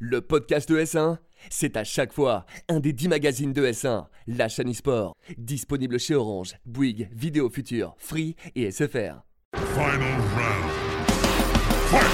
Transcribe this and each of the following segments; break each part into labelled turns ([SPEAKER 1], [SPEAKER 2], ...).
[SPEAKER 1] Le podcast de S1, c'est à chaque fois un des 10 magazines de S1, la chaîne e-sport, disponible chez Orange, Bouygues, Vidéo Future, Free et SFR.
[SPEAKER 2] Final round. Fight!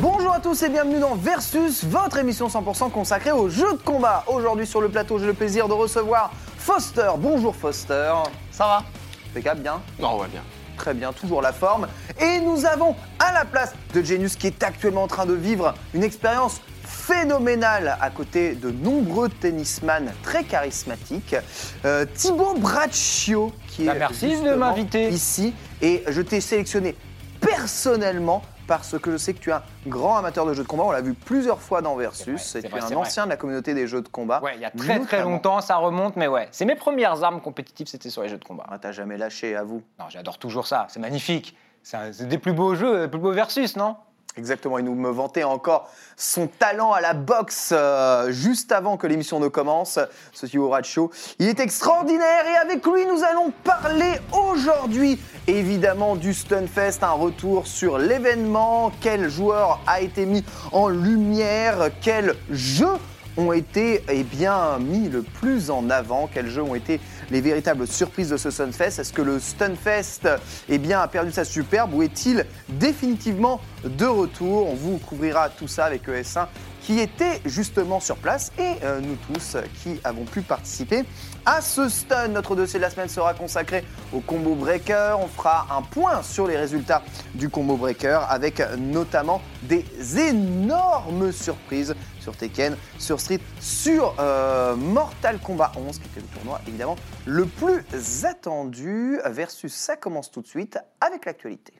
[SPEAKER 3] Bonjour à tous et bienvenue dans Versus, votre émission 100% consacrée aux jeux de combat. Aujourd'hui sur le plateau, j'ai le plaisir de recevoir Foster. Bonjour Foster.
[SPEAKER 4] Ça va?
[SPEAKER 3] Impeccable, bien?
[SPEAKER 4] Non, ouais, bien.
[SPEAKER 3] Très bien, toujours la forme. Et nous avons à la place de Genius qui est actuellement en train de vivre une expérience phénoménale à côté de nombreux tennisman très charismatiques. Euh, Thibaut Braccio qui
[SPEAKER 4] Bah,
[SPEAKER 3] est
[SPEAKER 4] merci de m'inviter.
[SPEAKER 3] ici et je t'ai sélectionné personnellement parce que je sais que tu es un grand amateur de jeux de combat. On l'a vu plusieurs fois dans Versus.
[SPEAKER 4] vrai,
[SPEAKER 3] et tu
[SPEAKER 4] vrai,
[SPEAKER 3] es un
[SPEAKER 4] vrai.
[SPEAKER 3] ancien de la communauté des jeux de combat.
[SPEAKER 4] Ouais, il y a très très longtemps, ça remonte, mais ouais. C'est mes premières armes compétitives, c'était sur les jeux de combat.
[SPEAKER 3] Ah, T'as jamais lâché, à vous.
[SPEAKER 4] Non, j'adore toujours ça, c'est magnifique. C'est des plus beaux jeux, des plus beaux versus, non?
[SPEAKER 3] Exactement, il nous me vantait encore son talent à la boxe euh, juste avant que l'émission ne commence, ce Thibaut Ratio. Il est extraordinaire et avec lui nous allons parler aujourd'hui évidemment du Stunfest, un retour sur l'événement, quel joueur a été mis en lumière, quels jeux ont été eh bien, mis le plus en avant? Quels jeux ont été les véritables surprises de ce Stunfest Est-ce que le Stunfest eh a perdu sa superbe ou est-il définitivement de retour? On vous couvrira tout ça avec ES1 qui était justement sur place et euh, nous tous euh, qui avons pu participer à ce stun. Notre dossier de la semaine sera consacré au combo breaker. On fera un point sur les résultats du combo breaker avec euh, notamment des énormes surprises sur Tekken, sur Street, sur euh, Mortal Kombat 11 qui était le tournoi évidemment le plus attendu versus ça commence tout de suite avec l'actualité.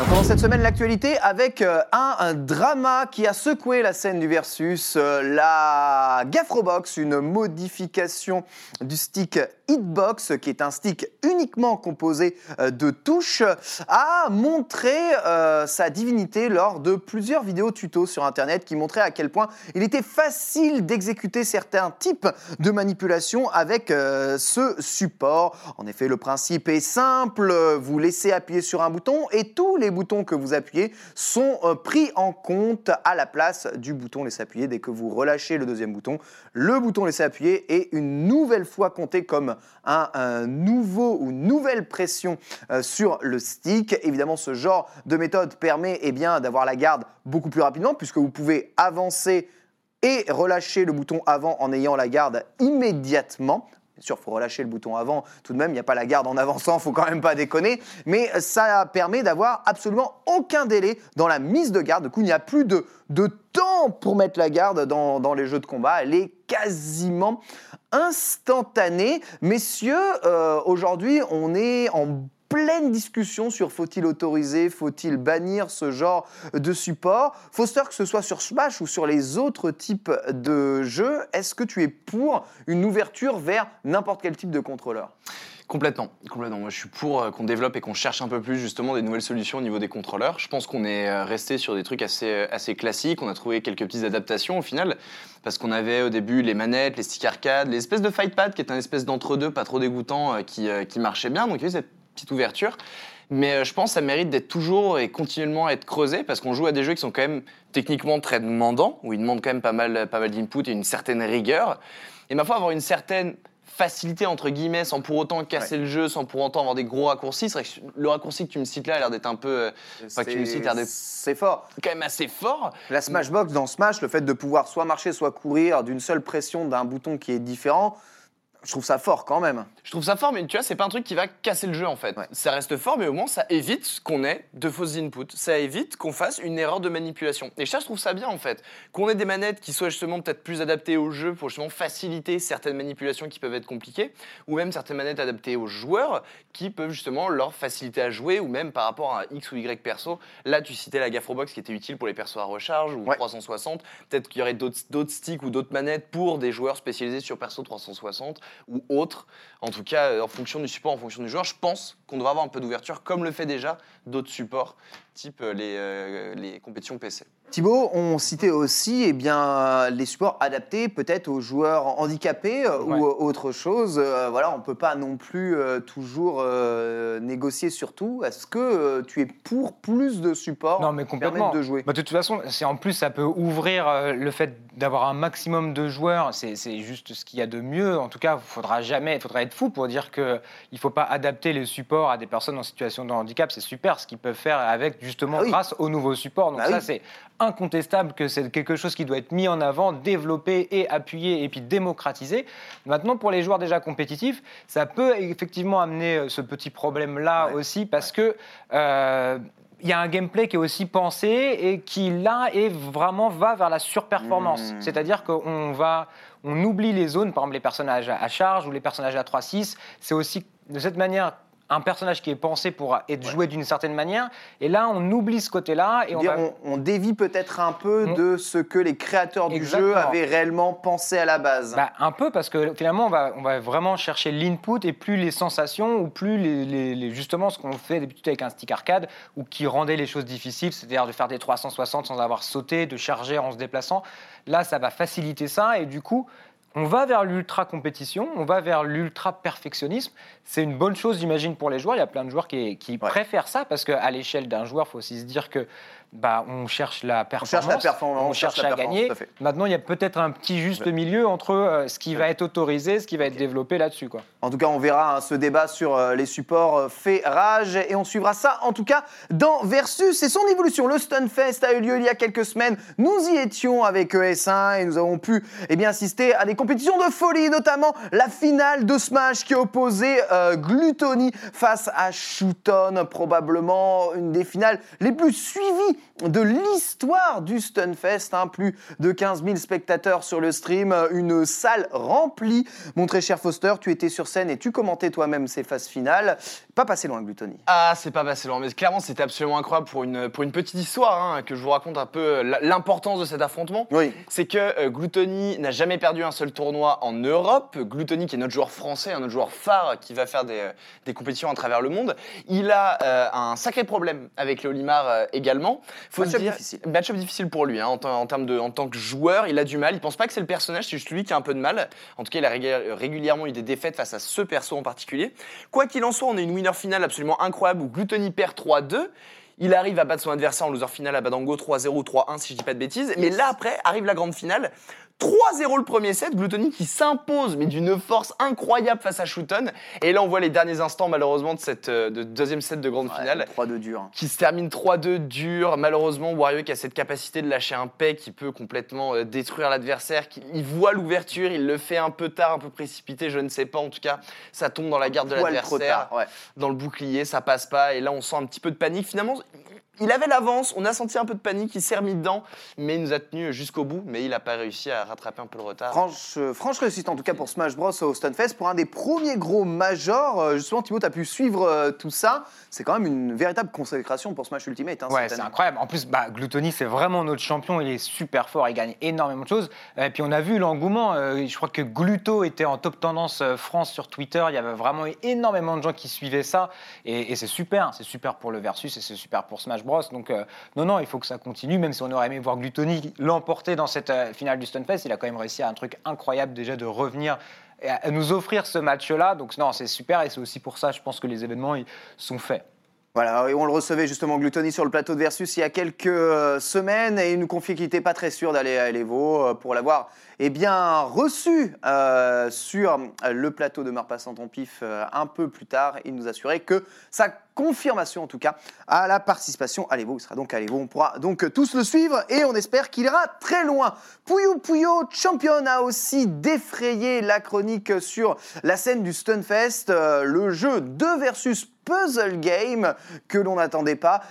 [SPEAKER 3] On commence cette semaine l'actualité avec euh, un, drama qui a secoué la scène du versus, euh, la Gaffrobox, une modification du stick Hitbox, qui est un stick uniquement composé euh, de touches, a montré euh, sa divinité lors de plusieurs vidéos tutos sur Internet qui montraient à quel point il était facile d'exécuter certains types de manipulations avec euh, ce support. En effet, le principe est simple, vous laissez appuyer sur un bouton et tous les boutons que vous appuyez sont pris en compte à la place du bouton laisser appuyer. Dès que vous relâchez le deuxième bouton, le bouton laisser appuyer est une nouvelle fois compté comme un, nouveau ou nouvelle pression euh, sur le stick. Évidemment, ce genre de méthode permet eh bien, d'avoir la garde beaucoup plus rapidement puisque vous pouvez avancer et relâcher le bouton avant en ayant la garde immédiatement. Bien sûr, il faut relâcher le bouton avant. Tout de même, il n'y a pas la garde en avançant, faut quand même pas déconner. Mais ça permet d'avoir absolument aucun délai dans la mise de garde. Du coup, il n'y a plus de, temps pour mettre la garde dans les jeux de combat. Elle est quasiment instantanée. Messieurs, euh, aujourd'hui, on est en pleine discussion sur faut-il autoriser, faut-il bannir ce genre de support. Foster, que ce soit sur Smash ou sur les autres types de jeux, est-ce que tu es pour une ouverture vers n'importe quel type de contrôleur?
[SPEAKER 5] Complètement. Moi, je suis pour euh, qu'on développe et qu'on cherche un peu plus justement des nouvelles solutions au niveau des contrôleurs. Je pense qu'on est euh, resté sur des trucs assez, euh, assez classiques. On a trouvé quelques petites adaptations au final, parce qu'on avait au début les manettes, les sticks arcade, les espèces de fightpad qui est un espèce d'entre-deux pas trop dégoûtant qui, marchait bien. Donc il y avait cette petite ouverture. Mais je pense que ça mérite d'être toujours et continuellement être creusé parce qu'on joue à des jeux qui sont quand même techniquement très demandants, où ils demandent quand même pas mal, pas mal d'input et une certaine rigueur. Et ma foi, avoir une certaine facilité entre guillemets sans pour autant casser le jeu, sans pour autant avoir des gros raccourcis. C'est vrai que le raccourci que tu me cites là a l'air d'être un peu, euh, enfin, que tu me cites a l'air d'être
[SPEAKER 3] C'est fort.
[SPEAKER 5] quand même assez fort.
[SPEAKER 3] La Smashbox, dans Smash, le fait de pouvoir soit marcher, soit courir d'une seule pression d'un bouton qui est différent, je trouve ça fort quand même.
[SPEAKER 5] Je trouve ça fort, mais tu vois, c'est pas un truc qui va casser le jeu en fait.
[SPEAKER 3] Ouais.
[SPEAKER 5] Ça reste fort, mais au moins ça évite qu'on ait de fausses inputs. Ça évite qu'on fasse une erreur de manipulation. Et ça, je trouve ça bien en fait. Qu'on ait des manettes qui soient justement peut-être plus adaptées au jeu pour justement faciliter certaines manipulations qui peuvent être compliquées, ou même certaines manettes adaptées aux joueurs qui peuvent justement leur faciliter à jouer, ou même par rapport à X ou Y perso. Là, tu citais la Gaffrobox qui était utile pour les persos à recharge ou
[SPEAKER 3] Ouais.
[SPEAKER 5] 360. Peut-être qu'il y aurait d'autres sticks ou d'autres manettes pour des joueurs spécialisés sur perso 360 ou autres. En tout cas, euh, en fonction du support, en fonction du joueur, je pense qu'on devrait avoir un peu d'ouverture, comme le fait déjà d'autres supports, type euh, les, euh, les compétitions PC.
[SPEAKER 3] Thibaut, on citait aussi eh bien, les supports adaptés peut-être aux joueurs handicapés euh,
[SPEAKER 4] Ouais.
[SPEAKER 3] ou autre chose. Euh, voilà, on ne peut pas non plus euh, toujours négocier sur tout. Est-ce que euh, tu es pour plus de supports
[SPEAKER 4] Non, mais complètement.
[SPEAKER 3] de jouer
[SPEAKER 4] Bah, de toute façon, c'est en plus, ça peut ouvrir euh, le fait d'avoir un maximum de joueurs. C'est c'est juste ce qu'il y a de mieux. En tout cas, il faudra jamais, il faudra être fou pour dire que il faut pas adapter les supports à des personnes en situation de handicap. C'est super ce qu'ils peuvent faire avec justement
[SPEAKER 3] Bah oui.
[SPEAKER 4] grâce aux nouveaux supports. Donc
[SPEAKER 3] Bah
[SPEAKER 4] ça,
[SPEAKER 3] oui.
[SPEAKER 4] c'est incontestable que c'est quelque chose qui doit être mis en avant, développé et appuyé et puis démocratisé. Maintenant, pour les joueurs déjà compétitifs, ça peut effectivement amener euh, ce petit
[SPEAKER 3] Ouais.
[SPEAKER 4] aussi parce que euh, il y a un gameplay qui est aussi pensé et qui là est vraiment va vers la surperformance.
[SPEAKER 3] Mmh.
[SPEAKER 4] C'est-à-dire qu'on va, on oublie les zones, par exemple les personnages à à charge ou les personnages à 3-6. C'est aussi de cette manière un personnage qui est pensé pour être joué d'une certaine manière. Et là, on oublie ce côté-là et on
[SPEAKER 3] Dire,
[SPEAKER 4] va
[SPEAKER 3] on, on dévie peut-être un peu
[SPEAKER 4] On-
[SPEAKER 3] de ce que les créateurs du jeu avaient réellement pensé à la base.
[SPEAKER 4] Bah, un peu parce que finalement on va, on va vraiment chercher l'input et plus les sensations ou plus les, les- les- justement ce qu'on fait d'habitude avec un stick arcade ou qui rendait les choses difficiles, c'est-à-dire de faire des 360 sans avoir sauté, de charger en se déplaçant. Là, ça va faciliter ça et du coup. On va vers l'ultra compétition, on va vers l'ultra perfectionnisme. C'est une bonne chose, j'imagine, pour les joueurs. Il y a plein de joueurs qui, qui
[SPEAKER 3] Ouais.
[SPEAKER 4] préfèrent ça parce qu'à l'échelle d'un joueur, il faut aussi se dire que bah, on cherche la
[SPEAKER 3] on
[SPEAKER 4] performance,
[SPEAKER 3] cherche la performance,
[SPEAKER 4] on cherche, à gagner.
[SPEAKER 3] à.
[SPEAKER 4] Maintenant, il y a peut-être un petit juste milieu entre euh, ce qui va être autorisé, ce qui va être développé là-dessus. Quoi.
[SPEAKER 3] En tout cas, on verra hein, ce débat sur euh, les supports euh, fait rage et on suivra ça en tout cas dans Versus et son évolution. Le Stunfest a eu lieu il y a quelques semaines. Nous y étions avec ES1 et nous avons pu eh bien, assister à des compétitions de folie, notamment la finale de Smash qui opposait Gluttony face à Shooton, probablement une des finales les plus suivies de l'histoire du Stunfest. hein. Plus de 15 000 spectateurs sur le stream, une salle remplie. Mon très cher Foster, tu étais sur scène et tu commentais toi-même ces phases finales. Pas passé loin, Gluttony.
[SPEAKER 5] Ah, c'est pas passé loin, mais clairement, c'était absolument incroyable pour une, pour une petite histoire, hein, que je vous raconte un peu euh, l'importance de cet affrontement.
[SPEAKER 3] Oui.
[SPEAKER 5] C'est que euh, Gluttony n'a jamais perdu un seul tournoi en Europe. Gluttony, qui est notre joueur français, un notre joueur phare qui va faire des, euh, des compétitions à travers le monde, il a euh, un sacré problème avec le Olimar euh, également. Faut se
[SPEAKER 3] Match-up
[SPEAKER 5] dire,
[SPEAKER 3] difficile.
[SPEAKER 5] match-up difficile pour lui, hein, en, en termes de, en tant que joueur, il a du mal. Il pense pas que c'est le personnage, c'est juste lui qui a un peu de mal. En tout cas, il a régul- régulièrement eu des défaites face à ce perso en particulier. Quoi qu'il en soit, on a une winner finale absolument incroyable où Gluttony perd 3-2. Il arrive à battre son adversaire en loser finale à Badango 3-0 ou 3-1 si je dis pas de bêtises. Mais là après arrive la grande finale. 3-0 le premier set, Gluttony qui s'impose mais d'une force incroyable face à Shooton. Et là on voit les derniers instants malheureusement de cette euh, de deuxième set de grande finale
[SPEAKER 3] 3 de dur.
[SPEAKER 5] qui se termine 3-2 dur. Malheureusement, Wario qui a cette capacité de lâcher un paix qui peut complètement euh, détruire l'adversaire. Il voit l'ouverture, il le fait un peu tard, un peu précipité, je ne sais pas. En tout cas, ça tombe dans la garde de l'adversaire.
[SPEAKER 3] Ouais.
[SPEAKER 5] dans le bouclier, ça passe pas. Et là, on sent un petit peu de panique. Finalement, il avait l'avance, on a senti un peu de panique, il s'est remis dedans, mais il nous a tenu jusqu'au bout. Mais il n'a pas réussi à rattraper un peu le retard.
[SPEAKER 3] Franche, euh, franche réussite en tout cas pour Smash Bros au Stunfest, pour un des premiers gros majors. Euh, Justement, Thibaut, tu as pu suivre euh, tout ça. C'est quand même une véritable consécration pour Smash Ultimate. hein,
[SPEAKER 4] Ouais, c'est incroyable. En plus, bah, Gluttony, c'est vraiment notre champion. Il est super fort, il gagne énormément de choses. Et puis on a vu l'engouement. je crois que Gluto était en top tendance France sur Twitter. Il y avait vraiment énormément de gens qui suivaient ça. Et, et c'est super. C'est super pour le Versus et c'est super pour Smash Donc euh, non, non, il faut que ça continue. Même si on aurait aimé voir Gluttony l'emporter dans cette euh, finale du Stunfest, il a quand même réussi à un truc incroyable déjà de revenir et à nous offrir ce match-là. Donc non, c'est super. Et c'est aussi pour ça, je pense que les événements ils sont faits.
[SPEAKER 3] Voilà, et on le recevait justement Gluttony sur le plateau de Versus il y a quelques euh, semaines et il nous confiait qu'il n'était pas très sûr d'aller à Elevo pour l'avoir eh bien, reçu euh, sur euh, le plateau de Marpassant en pif euh, un peu plus tard. Il nous assurait que sa confirmation en tout cas à la participation à l'Evo. Il sera donc à l'Evo. On pourra donc tous le suivre et on espère qu'il ira très loin. Puyo Puyo Champion a aussi défrayé la chronique sur la scène du Stunfest, le jeu 2 versus puzzle game que l'on n'attendait pas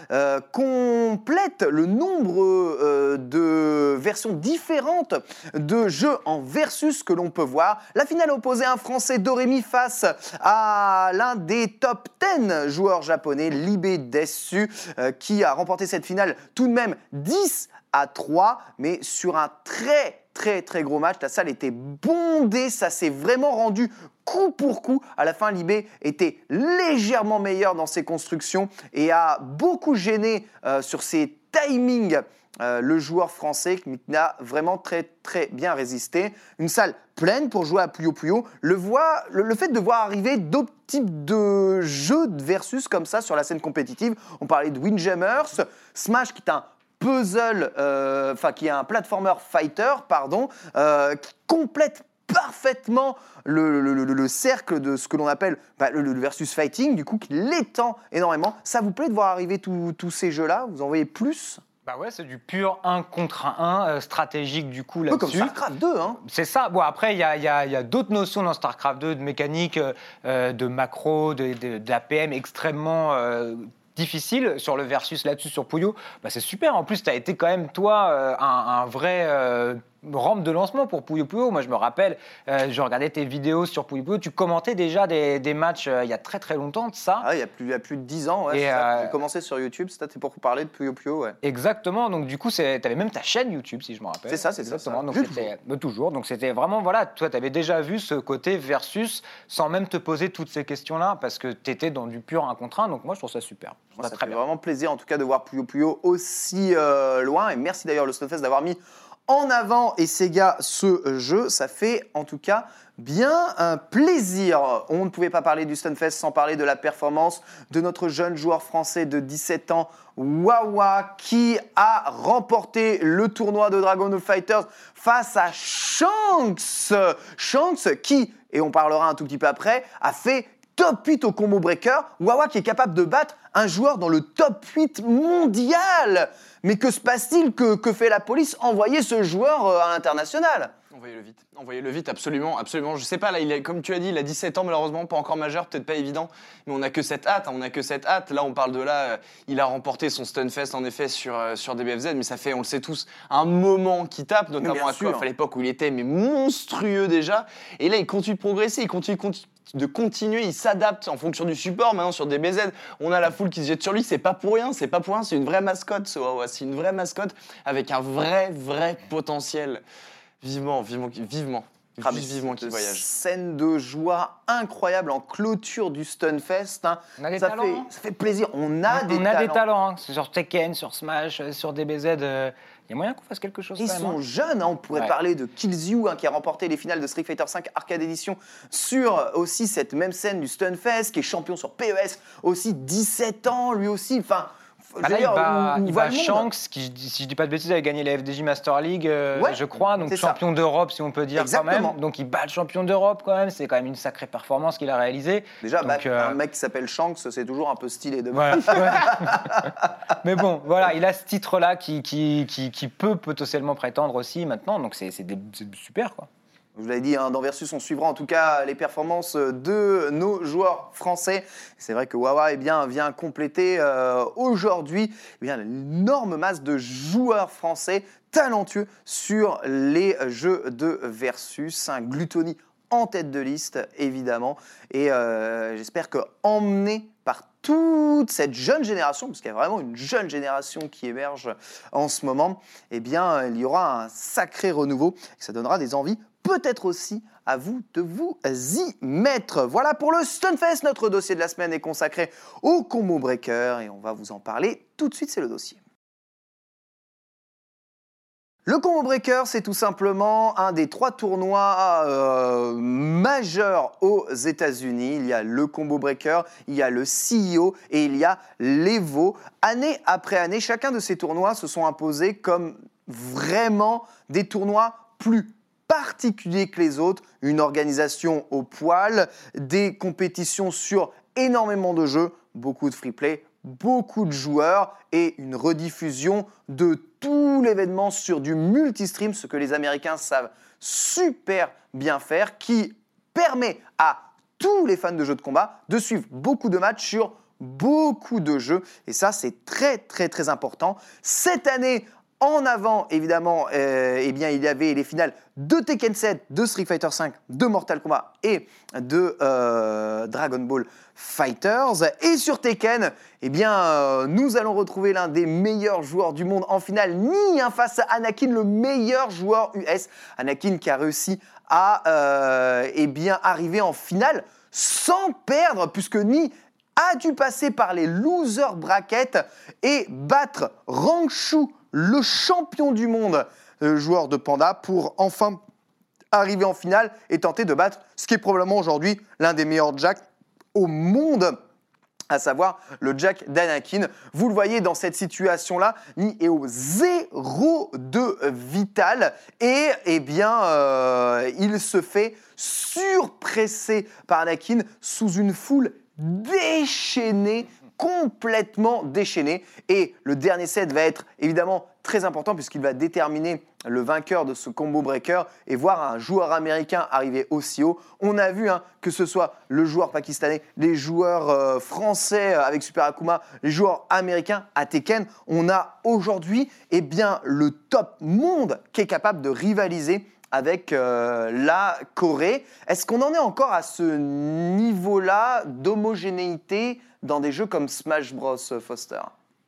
[SPEAKER 3] complète le nombre de versions différentes de jeux en versus que l'on peut voir. La finale opposait un Français Doremi face à l'un des top 10 joueurs japonais, Libé Dessu, euh, qui a remporté cette finale tout de même 10 à 3, mais sur un très très très gros match. La salle était bondée, ça s'est vraiment rendu coup pour coup. À la fin, Libé était légèrement meilleur dans ses constructions et a beaucoup gêné euh, sur ses timing euh, le joueur français qui vraiment très très bien résisté. Une salle pleine pour jouer à Puyo Puyo. Le, voit, le, le fait de voir arriver d'autres types de jeux de versus comme ça sur la scène compétitive. On parlait de Windjammers, Smash qui est un puzzle, euh, enfin qui est un platformer fighter, pardon, euh, qui complète parfaitement le, le- le- le cercle de ce que l'on appelle bah, le, versus fighting, du coup qui l'étend énormément. Ça vous plaît de voir arriver tous ces jeux-là? Vous en voyez plus?
[SPEAKER 4] Bah ouais, c'est du pur 1 contre 1 euh, stratégique du coup
[SPEAKER 3] peu comme
[SPEAKER 4] là-dessus.
[SPEAKER 3] StarCraft 2, hein
[SPEAKER 4] C'est ça. Bon, après, il y a, y a- y a d'autres notions dans StarCraft 2 de mécanique, euh, euh, de macro, de, de- d'APM extrêmement euh, difficiles sur le versus là-dessus sur Puyo. Bah, c'est super. En plus, tu as été quand même, toi, euh, un, un vrai euh, rampe de lancement pour Puyo Puyo. Moi, je me rappelle, euh, je regardais tes vidéos sur Puyo Puyo. Tu commentais déjà des, des matchs il y a très très longtemps de ça.
[SPEAKER 3] Ah, il y a plus, il y a plus de 10 ans, ouais, J'ai commencé sur YouTube, c'était pour parler de Puyo Puyo, ouais.
[SPEAKER 4] Exactement. Donc du coup, tu avais même ta chaîne YouTube, si je me rappelle.
[SPEAKER 3] C'est ça, c'est ça, ça.
[SPEAKER 4] Donc euh, toujours. Donc c'était vraiment voilà. Toi, tu avais déjà vu ce côté versus sans même te poser toutes ces questions-là parce que tu étais dans du pur un contre un. Donc moi, je trouve ça super.
[SPEAKER 3] Moi,
[SPEAKER 4] ça
[SPEAKER 3] fait vraiment plaisir en tout cas de voir Puyo Puyo aussi euh, loin. Et merci d'ailleurs le Stunfest d'avoir mis en avant et Sega ce jeu. Ça fait en tout cas bien un plaisir. On ne pouvait pas parler du Stunfest sans parler de la performance de notre jeune joueur français de 17 ans, Wawa, qui a remporté le tournoi de Dragon Ball Fighters face à Shanks. Shanks qui, et on parlera un tout petit peu après, a fait top 8 au combo breaker. Wawa qui est capable de battre un joueur dans le top 8 mondial. Mais que se passe-t-il que, que fait la police Envoyer ce joueur euh, à l'international
[SPEAKER 5] Envoyez-le vite. Envoyez-le vite, absolument, absolument. Je sais pas, là, il est, comme tu as dit, il a 17 ans, malheureusement, pas encore majeur, peut-être pas évident, mais on a que cette hâte, hein, on a que cette hâte. Là, on parle de là, euh, il a remporté son Stunfest, en effet, sur, euh, sur DBFZ, mais ça fait, on le sait tous, un moment qui tape, notamment à à l'époque où il était, mais monstrueux déjà. Et là, il continue de progresser, il continue, continue de continuer, il s'adapte en fonction du support. Maintenant, sur DBZ, on a la foule qui se jette sur lui, c'est pas pour rien, c'est pas pour rien, c'est une vraie mascotte, ce Wawa, c'est une vraie mascotte avec un vrai, vrai potentiel. Vivement, vivement, vivement.
[SPEAKER 3] Ah,
[SPEAKER 5] vivement qu'il
[SPEAKER 3] cette
[SPEAKER 5] voyage.
[SPEAKER 3] Scène de joie incroyable en clôture du Stunfest. hein.
[SPEAKER 4] On a des
[SPEAKER 3] ça,
[SPEAKER 4] talents,
[SPEAKER 3] fait,
[SPEAKER 4] hein.
[SPEAKER 3] ça fait plaisir. On a des
[SPEAKER 4] on a
[SPEAKER 3] talents.
[SPEAKER 4] des talents. hein. Sur Tekken, sur Smash, euh, sur DBZ. euh, Il y a moyen qu'on fasse quelque chose
[SPEAKER 3] Ils
[SPEAKER 4] quand même.
[SPEAKER 3] sont
[SPEAKER 4] hein.
[SPEAKER 3] jeunes, hein. on pourrait
[SPEAKER 4] Ouais.
[SPEAKER 3] parler de Killzyu hein, qui a remporté les finales de Street Fighter V Arcade Edition sur euh, aussi cette même scène du Stunfest, qui est champion sur PES, aussi 17 ans lui aussi. Enfin,
[SPEAKER 4] Ah
[SPEAKER 3] veux
[SPEAKER 4] là, il
[SPEAKER 3] dire,
[SPEAKER 4] bat, il Shanks, qui, si je dis pas de bêtises, avait gagné la FDJ Master League, euh,
[SPEAKER 3] Ouais,
[SPEAKER 4] je crois, donc champion d'Europe, si on peut dire
[SPEAKER 3] Exactement.
[SPEAKER 4] quand même. Donc il bat le champion d'Europe quand même, c'est quand même une sacrée performance qu'il a réalisée.
[SPEAKER 3] Déjà,
[SPEAKER 4] Donc,
[SPEAKER 3] battre
[SPEAKER 4] euh,
[SPEAKER 3] un mec qui s'appelle Shanks, c'est toujours un peu stylé de
[SPEAKER 4] Voilà. Mais bon, voilà, il a ce titre-là qui, qui, qui, qui peut potentiellement prétendre aussi maintenant, donc c'est super quoi.
[SPEAKER 3] Vous l'avais dit, hein, dans Versus, on suivra en tout cas les performances de nos joueurs français. C'est vrai que Wawa eh bien, vient compléter euh, aujourd'hui eh bien, l'énorme masse de joueurs français talentueux sur les jeux de Versus. Un Gluttony en tête de liste, évidemment. Et euh, j'espère que emmené par toute cette jeune génération, parce qu'il y a vraiment une jeune génération qui émerge en ce moment, eh bien, il y aura un sacré renouveau. Et ça donnera des envies, peut-être aussi à vous de vous y mettre. Voilà pour le Stunfest. Notre dossier de la semaine est consacré au combo breaker et on va vous en parler tout de suite. C'est le dossier. Le Combo Breaker, c'est tout simplement un des trois tournois euh, majeurs aux États-Unis. Il y a le Combo Breaker, il y a le CEO et il y a l'Evo. Année après année, chacun de ces tournois se sont imposés comme vraiment des tournois plus particuliers que les autres, une organisation au poil, des compétitions sur énormément de jeux, beaucoup de free play, beaucoup de joueurs et une rediffusion de tout l'événement sur du multistream, ce que les Américains savent super bien faire, qui permet à tous les fans de jeux de combat de suivre beaucoup de matchs sur beaucoup de jeux. Et ça, c'est très très très important. Cette année, en avant, évidemment, euh, eh il y avait les finales de Tekken 7, de Street Fighter V, de Mortal Kombat et de euh, Dragon Ball Fighters. Et sur Tekken, eh euh, nous allons retrouver l'un des meilleurs joueurs du monde en finale, Ni face à Anakin, le meilleur joueur US. Anakin qui a réussi à eh arriver en finale sans perdre, puisque Ni a dû passer par les loser brackets et battre Rangshu, le champion du monde, euh, joueur de Panda, pour enfin arriver en finale et tenter de battre ce qui est probablement aujourd'hui l'un des meilleurs jacks au monde à savoir le Jack d'Anakin. Vous le voyez dans cette situation-là, Ni est au zéro de vital et eh bien euh, il se fait surpresser par Anakin sous une foule déchaînée complètement déchaînée. Et le dernier set va être évidemment très important puisqu'il va déterminer le vainqueur de ce combo breaker et voir un joueur américain arriver aussi haut. On a vu hein, que ce soit le joueur pakistanais, les joueurs euh, français euh, avec Super Akuma, les joueurs américains à Tekken, on a aujourd'hui eh bien le top monde qui est capable de rivaliser avec euh, la Corée. Est-ce qu'on en est encore à ce niveau-là d'homogénéité dans des jeux comme Smash Bros, Foster?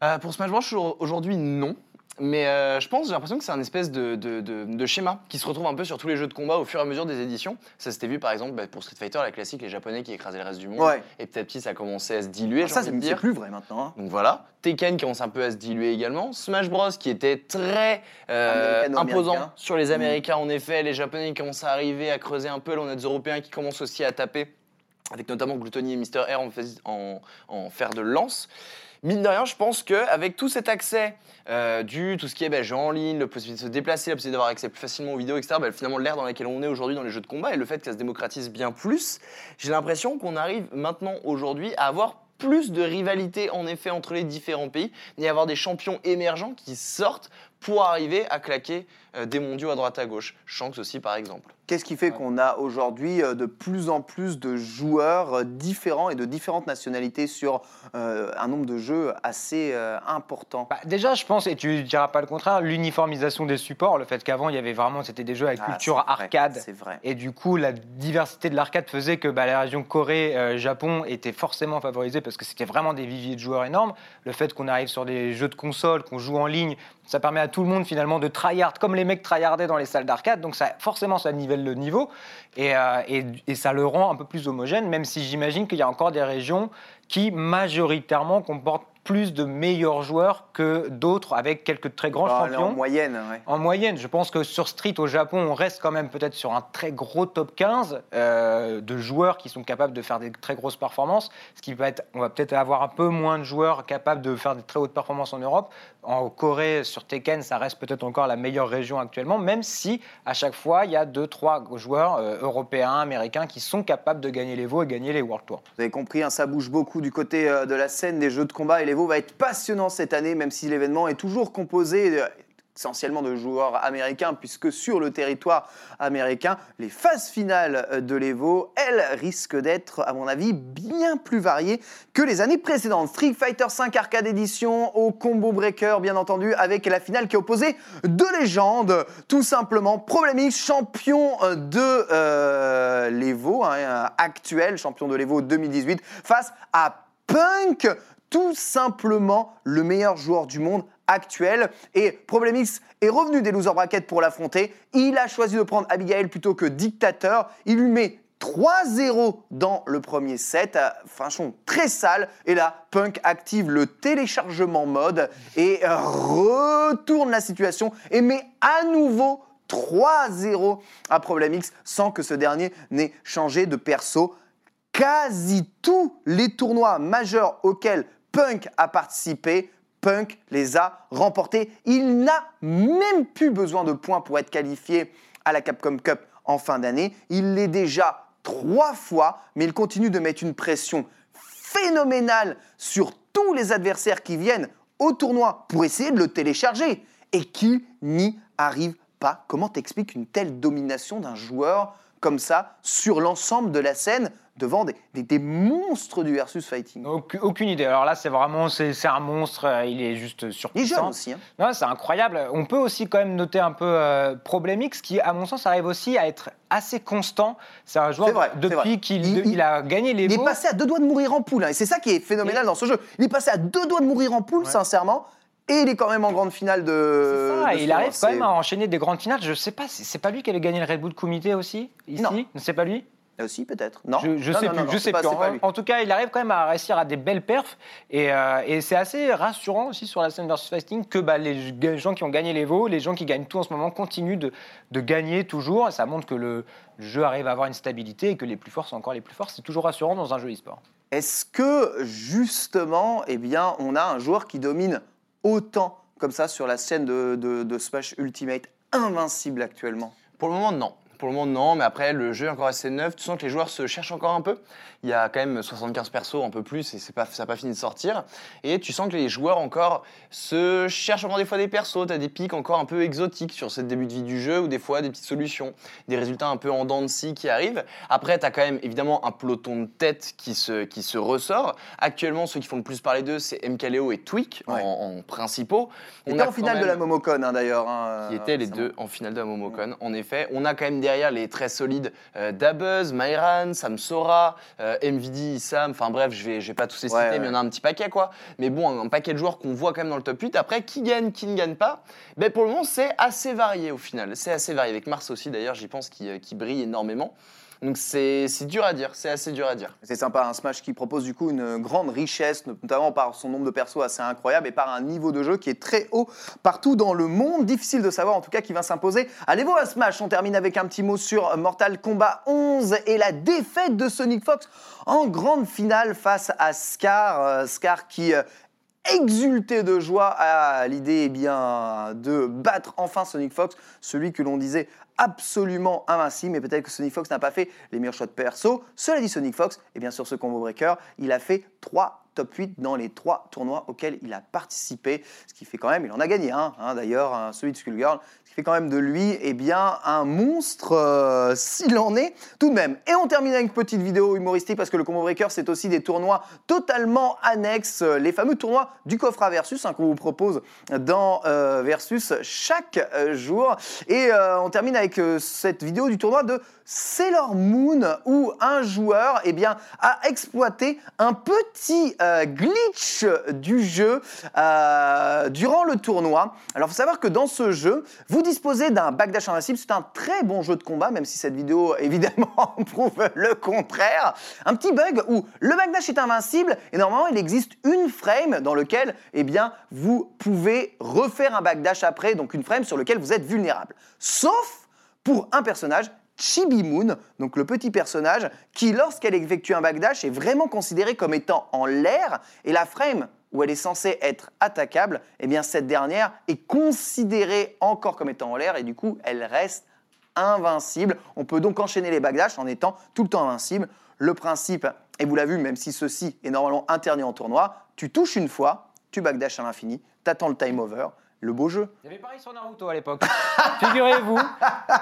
[SPEAKER 5] Euh, pour Smash Bros, aujourd'hui, non. Mais euh, je pense, j'ai l'impression que c'est un espèce de, de- de- de schéma qui se retrouve un peu sur tous les jeux de combat au fur et à mesure des éditions. Ça s'était vu par exemple bah, pour Street Fighter, la classique, les Japonais qui écrasaient le reste du monde.
[SPEAKER 3] Ouais.
[SPEAKER 5] Et petit à petit, ça a commencé à se diluer. j'ai
[SPEAKER 3] Ça, c'est plus vrai maintenant. hein.
[SPEAKER 5] Donc voilà, Tekken qui commence un peu à se diluer également, Smash Bros qui était très euh, imposant sur les Américains en effet, les Japonais qui commencent à arriver, à creuser un peu, là on a des Européens qui commencent aussi à taper, avec notamment Gluttony et Mister R en, en, en fer de lance. Mine de rien, je pense qu'avec tout cet accès euh, du tout ce qui est ben, jeu en ligne, la possibilité de se déplacer, la possibilité d'avoir accès plus facilement aux vidéos, etc., ben, finalement l'ère dans laquelle on est aujourd'hui dans les jeux de combat et le fait que se démocratise bien plus, j'ai l'impression qu'on arrive maintenant aujourd'hui à avoir plus de rivalité en effet entre les différents pays et avoir des champions émergents qui sortent pour arriver à claquer des mondiaux à droite à gauche. Shanks aussi par exemple.
[SPEAKER 3] Qu'est-ce qui fait qu'on a aujourd'hui euh, de plus en plus de joueurs euh, différents et de différentes nationalités sur euh, un nombre de jeux assez euh, important?
[SPEAKER 4] Bah, déjà, je pense, et tu ne diras pas le contraire, l'uniformisation des supports, le fait qu'avant, il y avait vraiment, c'était des jeux avec
[SPEAKER 3] Ah,
[SPEAKER 4] culture
[SPEAKER 3] vrai,
[SPEAKER 4] arcade.
[SPEAKER 3] C'est vrai.
[SPEAKER 4] Et du coup, la diversité de l'arcade faisait que bah, la région Corée-Japon était forcément favorisée parce que c'était vraiment des viviers de joueurs énormes. Le fait qu'on arrive sur des jeux de console, qu'on joue en ligne, ça permet à tout le monde finalement de tryhard comme les mecs tryhardaient dans les salles d'arcade. Donc ça, forcément, ça nivelle le niveau euh, et ça le rend un peu plus homogène, même si j'imagine qu'il y a encore des régions qui majoritairement comportent plus de meilleurs joueurs que d'autres avec quelques très grands
[SPEAKER 3] Ah, là,
[SPEAKER 4] champions.
[SPEAKER 3] en moyenne, ouais.
[SPEAKER 4] En moyenne, je pense que sur Street au Japon, on reste quand même peut-être sur un très gros top 15 euh, de joueurs qui sont capables de faire des très grosses performances. Ce qui va être, on va peut-être avoir un peu moins de joueurs capables de faire des très hautes performances en Europe. En Corée, sur Tekken, ça reste peut-être encore la meilleure région actuellement, même si à chaque fois il y a deux, trois joueurs euh, européens, américains qui sont capables de gagner les veaux et gagner les World Tours.
[SPEAKER 3] Vous avez compris, hein, ça bouge beaucoup du côté euh, de la scène des jeux de combat et l'Evo va être passionnant cette année, même si l'événement est toujours composé euh, essentiellement de joueurs américains, puisque sur le territoire américain, les phases finales euh, de l'Evo, elles risquent d'être, à mon avis, bien plus variées que les années précédentes. Street Fighter V Arcade Edition au combo breaker, bien entendu, avec la finale qui opposait deux légendes, tout simplement. Problem champion euh, de l'Evo, hein, actuel champion de l'Evo 2018, face à Punk, tout simplement le meilleur joueur du monde actuel. Et Problem X est revenu des loser brackets pour l'affronter. Il a choisi de prendre Abigail plutôt que Dictateur. Il lui met 3-0 dans le premier set, euh, franchement très sale. Et là, Punk active le téléchargement mode et euh, retourne la situation et met à nouveau 3-0 à Problem X sans que ce dernier n'ait changé de perso. Quasi tous les tournois majeurs auxquels Punk a participé, Punk les a remportés. Il n'a même plus besoin de points pour être qualifié à la Capcom Cup en fin d'année. Il l'est déjà trois fois, mais il continue de mettre une pression phénoménale sur tous les adversaires qui viennent au tournoi pour essayer de le télécharger et qui n'y arrivent pas. Comment t'expliques une telle domination d'un joueur comme ça sur l'ensemble de la scène devant des, des- des monstres du versus fighting
[SPEAKER 4] Aucune, aucune idée. Alors là, c'est vraiment, c'est un monstre. euh, Il est juste
[SPEAKER 3] Il est
[SPEAKER 4] surpuissant.
[SPEAKER 3] jeune aussi. hein.
[SPEAKER 4] Non, c'est incroyable. On peut aussi quand même noter un peu euh, Problem X, qui, à mon sens, arrive aussi à être assez constant. C'est un joueur
[SPEAKER 3] vrai,
[SPEAKER 4] depuis qu'il
[SPEAKER 3] Il-
[SPEAKER 4] a gagné les
[SPEAKER 3] Il est passé à deux doigts de mourir en poule. hein, et c'est ça qui est phénoménal dans ce jeu. Il est passé à deux doigts de mourir en poule, sincèrement. Et il est quand même en grande finale de.
[SPEAKER 4] C'est ça,
[SPEAKER 3] de
[SPEAKER 4] et il arrive quand même à enchaîner des grandes finales. Je sais pas, c'est c'est pas lui qui avait gagné le Red Bull Comité aussi ici?
[SPEAKER 3] Non.
[SPEAKER 4] C'est pas lui?
[SPEAKER 3] Euh, si, peut-être. Non
[SPEAKER 4] Je, je
[SPEAKER 3] Non,
[SPEAKER 4] sais
[SPEAKER 3] non,
[SPEAKER 4] plus,
[SPEAKER 3] non,
[SPEAKER 4] je sais
[SPEAKER 3] pas-
[SPEAKER 4] plus. En, tout cas, il arrive quand même à réussir à des belles perfs et, euh, et c'est assez rassurant aussi sur la scène versus fighting que bah, les gens qui ont gagné les veaux, les gens qui gagnent tout en ce moment continuent de, de gagner toujours et ça montre que le jeu arrive à avoir une stabilité et que les plus forts sont encore les plus forts. C'est toujours rassurant dans un jeu e-sport.
[SPEAKER 3] Est-ce que justement, eh bien, on a un joueur qui domine autant comme ça sur la scène de, de- de Smash Ultimate invincible actuellement?
[SPEAKER 5] Pour le moment, non. Pour le moment, non, mais après, le jeu est encore assez neuf. Tu sens que les joueurs se cherchent encore un peu. Il y a quand même 75 persos, un peu plus, et pas, ça n'a pas fini de sortir. Et tu sens que les joueurs encore se cherchent encore des fois des persos. Tu as des pics encore un peu exotiques sur ce début de vie du jeu, ou des fois des petites solutions, des résultats un peu en dents de scie qui arrivent. Après, tu as quand même évidemment un peloton de tête qui se, qui se ressort. Actuellement, ceux qui font le plus parler d'eux, c'est MKLeo et Tweak
[SPEAKER 3] Ouais.
[SPEAKER 5] en, en principaux.
[SPEAKER 3] On était en finale de la Momocon hein, d'ailleurs. hein,
[SPEAKER 5] qui étaient les deux en finale de la Momocon. En effet, on a quand même derrière les très solides euh, Dabuz, Myran, Samsora, euh, MVD, Issam. Enfin bref, je vais, je vais pas tous les citer,
[SPEAKER 3] Ouais, ouais.
[SPEAKER 5] mais il y en a un petit paquet quoi. Mais bon, un, un paquet de joueurs qu'on voit quand même dans le top 8. Après, qui gagne, qui ne gagne pas? Ben, Pour le moment, c'est assez varié au final. C'est assez varié. Avec Mars aussi d'ailleurs, j'y pense, qui, euh, qui brille énormément. Donc c'est dur à dire, c'est assez dur à dire.
[SPEAKER 3] C'est sympa, un Smash qui propose du coup une grande richesse, notamment par son nombre de persos assez incroyable et par un niveau de jeu qui est très haut partout dans le monde. Difficile de savoir en tout cas qui va s'imposer. Allez-vous à Smash? On termine avec un petit mot sur Mortal Kombat 11 et la défaite de Sonic Fox en grande finale face à Scar. Euh, Scar qui exultait de joie à l'idée eh bien de battre enfin Sonic Fox, celui que l'on disait absolument invincible, mais peut-être que Sonic Fox n'a pas fait les meilleurs shots perso. Cela dit, Sonic Fox, et bien sur ce combo breaker, il a fait 3 top 8 dans les 3 tournois auxquels il a participé, ce qui fait quand même, il en a gagné un, hein, d'ailleurs, hein, celui de Skullgirl, fait quand même de lui eh bien, un monstre euh, s'il en est tout de même. Et on termine avec une petite vidéo humoristique parce que le combo breaker, c'est aussi des tournois totalement annexes, euh, les fameux tournois du coffre à Versus hein, qu'on vous propose dans euh, Versus chaque jour. Et on termine avec cette vidéo du tournoi de Sailor Moon où un joueur eh bien, a exploité un petit glitch du jeu durant le tournoi. Alors faut savoir que dans ce jeu, vous disposez d'un backdash invincible. C'est un très bon jeu de combat, même si cette vidéo évidemment prouve le contraire. Un petit bug où le backdash est invincible et normalement il existe une frame dans lequel eh bien, vous pouvez refaire un backdash après, donc une frame sur lequel vous êtes vulnérable. Sauf pour un personnage, Chibi Moon, donc le petit personnage qui, lorsqu'elle effectue un backdash, est vraiment considéré comme étant en l'air et la frame où elle est censée être attaquable, eh bien cette dernière est considérée encore comme étant en l'air et du coup elle reste invincible. On peut donc enchaîner les backdash en étant tout le temps invincible. Le principe, et vous l'avez vu, même si ceci est normalement interdit en tournoi, tu touches une fois, tu backdash à l'infini, t'attends le time over, le beau jeu.
[SPEAKER 4] Il y avait pareil sur Naruto à l'époque. Figurez-vous,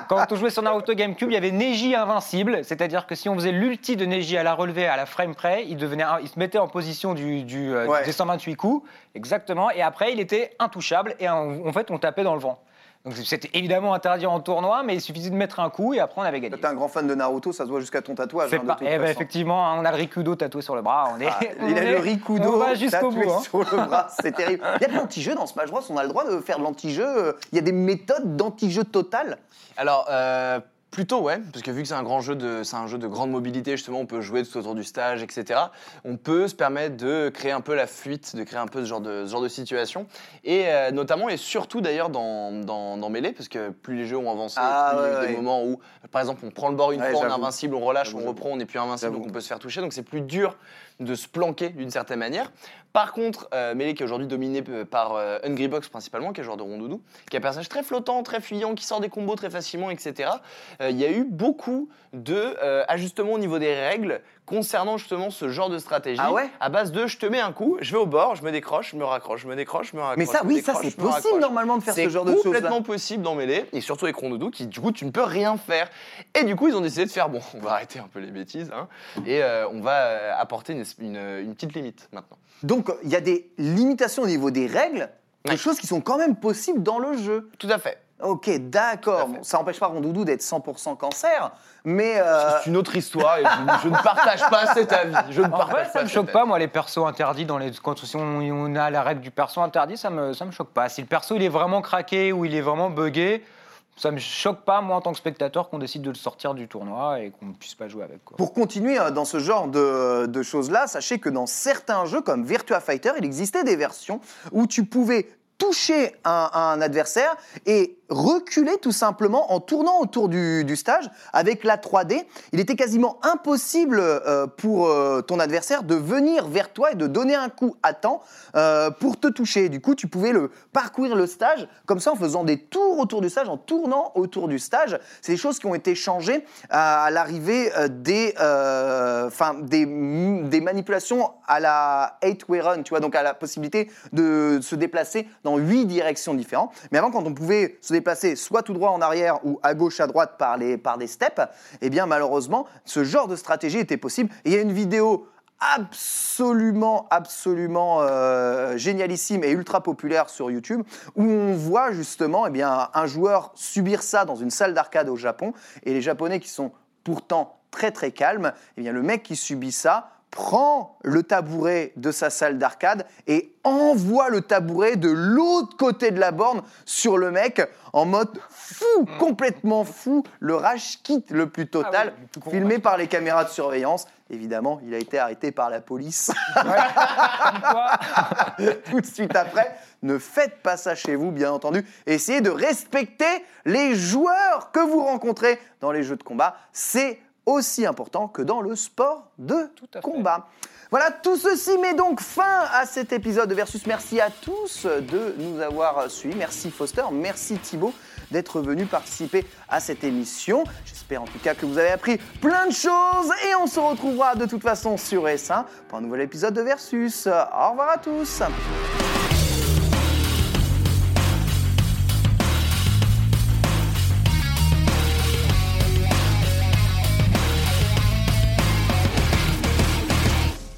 [SPEAKER 4] quand on jouait sur Naruto GameCube, il y avait Neji invincible, c'est-à-dire que si on faisait l'ulti de Neji à la relevée à la frame près, il, devenait, il se mettait en position du, du, euh,
[SPEAKER 3] Ouais.
[SPEAKER 4] des 128 coups, exactement, et après il était intouchable et en, en fait on tapait dans le vent. Donc c'était évidemment interdit en tournoi, mais il suffisait de mettre un coup et après on avait gagné.
[SPEAKER 3] T'es un grand fan de Naruto, ça se voit jusqu'à ton tatouage.
[SPEAKER 4] C'est
[SPEAKER 3] hein, de
[SPEAKER 4] pas-
[SPEAKER 3] toute
[SPEAKER 4] eh ben, effectivement, hein, on a le Rikudo tatoué sur le bras. On est,
[SPEAKER 3] Ah,
[SPEAKER 4] on
[SPEAKER 3] il a
[SPEAKER 4] est-
[SPEAKER 3] le Rikudo
[SPEAKER 4] On va jusqu'au
[SPEAKER 3] tatoué
[SPEAKER 4] bout. hein.
[SPEAKER 3] sur le bras, c'est terrible. Il y a de l'anti-jeu dans Smash Bros, on a le droit de faire de l'anti-jeu. Il y a des méthodes d'anti-jeu total.
[SPEAKER 5] Alors, euh, plutôt ouais, parce que vu que c'est un grand jeu de, c'est un jeu de grande mobilité, justement, on peut jouer tout autour du stage, etc. On peut se permettre de créer un peu la fuite, de créer un peu ce genre de, ce genre de situation. Et euh, notamment, et surtout d'ailleurs dans, dans, dans Melee, parce que plus les jeux ont avancé,
[SPEAKER 3] Ah,
[SPEAKER 5] plus il y a eu
[SPEAKER 3] ouais,
[SPEAKER 5] des
[SPEAKER 3] ouais.
[SPEAKER 5] moments où, par exemple, on prend le bord une
[SPEAKER 3] Ouais,
[SPEAKER 5] fois, on est invincible, on relâche, on reprend, on n'est plus invincible, donc on peut se faire toucher. Donc c'est plus dur de se planquer d'une certaine manière. Par contre, euh, Melee qui est aujourd'hui dominé euh, par euh, Hungry Box principalement, qui est un genre de rondoudou, qui est un personnage très flottant, très fuyant, qui sort des combos très facilement, etc. Euh, Il y a eu beaucoup de ajustements au niveau des règles concernant justement ce genre de stratégie.
[SPEAKER 3] Ah ouais
[SPEAKER 5] À base de je te mets un coup, je vais au bord, je me décroche, je me raccroche, je me décroche, je me raccroche.
[SPEAKER 3] Mais ça, oui, ça c'est possible normalement de faire ce
[SPEAKER 5] C'est
[SPEAKER 3] genre de choses.
[SPEAKER 5] complètement possible Melee, et surtout avec Rondoudou, qui du coup tu ne peux rien faire. Et du coup ils ont décidé de faire bon, on va arrêter un peu les bêtises, hein, et euh, on va euh, apporter une, une- une petite limite maintenant.
[SPEAKER 3] Donc il y a des limitations au niveau des règles, des
[SPEAKER 5] Ouais.
[SPEAKER 3] choses qui sont quand même possibles dans le jeu.
[SPEAKER 5] Tout à fait.
[SPEAKER 3] Ok, d'accord. Bon, ça n'empêche pas Rondoudou d'être 100% cancer, mais euh,
[SPEAKER 5] C'est une autre histoire et je, je ne partage pas cet avis. Je ne
[SPEAKER 4] En
[SPEAKER 5] partage
[SPEAKER 4] vrai,
[SPEAKER 5] pas
[SPEAKER 4] ça me
[SPEAKER 5] cet
[SPEAKER 4] choque
[SPEAKER 5] avis.
[SPEAKER 4] pas, moi, les persos interdits dans les. Quand si on, on a la règle du perso interdit, ça me, ça me choque pas. Si le perso il est vraiment craqué ou il est vraiment buggé, ça me choque pas, moi, en tant que spectateur, qu'on décide de le sortir du tournoi et qu'on ne puisse pas jouer avec. Quoi.
[SPEAKER 3] Pour continuer euh, dans ce genre de, de choses-là, sachez que dans certains jeux comme Virtua Fighter, il existait des versions où tu pouvais toucher un, adversaire et reculer tout simplement en tournant autour du, stage avec la 3D. Il était quasiment impossible euh, pour euh, ton adversaire de venir vers toi et de donner un coup à temps euh, pour te toucher. Du coup, tu pouvais le parcourir le stage comme ça en faisant des tours autour du stage, en tournant autour du stage. C'est des choses qui ont été changées à, l'arrivée des, des manipulations à la 8-way run, tu vois, donc à la possibilité de se déplacer dans huit directions différentes. Mais avant, quand on pouvait se déplacer soit tout droit en arrière ou à gauche, à droite par, les, par des steps, eh bien malheureusement, ce genre de stratégie était possible. Et il y a une vidéo absolument, absolument euh, génialissime et ultra populaire sur YouTube, où on voit justement eh bien, un joueur subir ça dans une salle d'arcade au Japon, et les Japonais qui sont pourtant très très calmes, eh bien, le mec qui subit ça prend le tabouret de sa salle d'arcade et envoie le tabouret de l'autre côté de la borne sur le mec en mode fou, complètement fou, le rage quitte le plus total,
[SPEAKER 4] Ah oui, gros
[SPEAKER 3] filmé par les caméras de surveillance. Évidemment, il a été arrêté par la police tout de suite après. Ne faites pas ça chez vous, bien entendu. Essayez de respecter les joueurs que vous rencontrez dans les jeux de combat. C'est aussi important que dans le sport de
[SPEAKER 4] fait.
[SPEAKER 3] combat. Voilà, tout ceci met donc fin à cet épisode de Versus. Merci à tous de nous avoir suivis. Merci Foster, merci Thibaut d'être venu participer à cette émission. J'espère en tout cas que vous avez appris plein de choses et on se retrouvera de toute façon sur S1 pour un nouvel épisode de Versus. Au revoir à tous.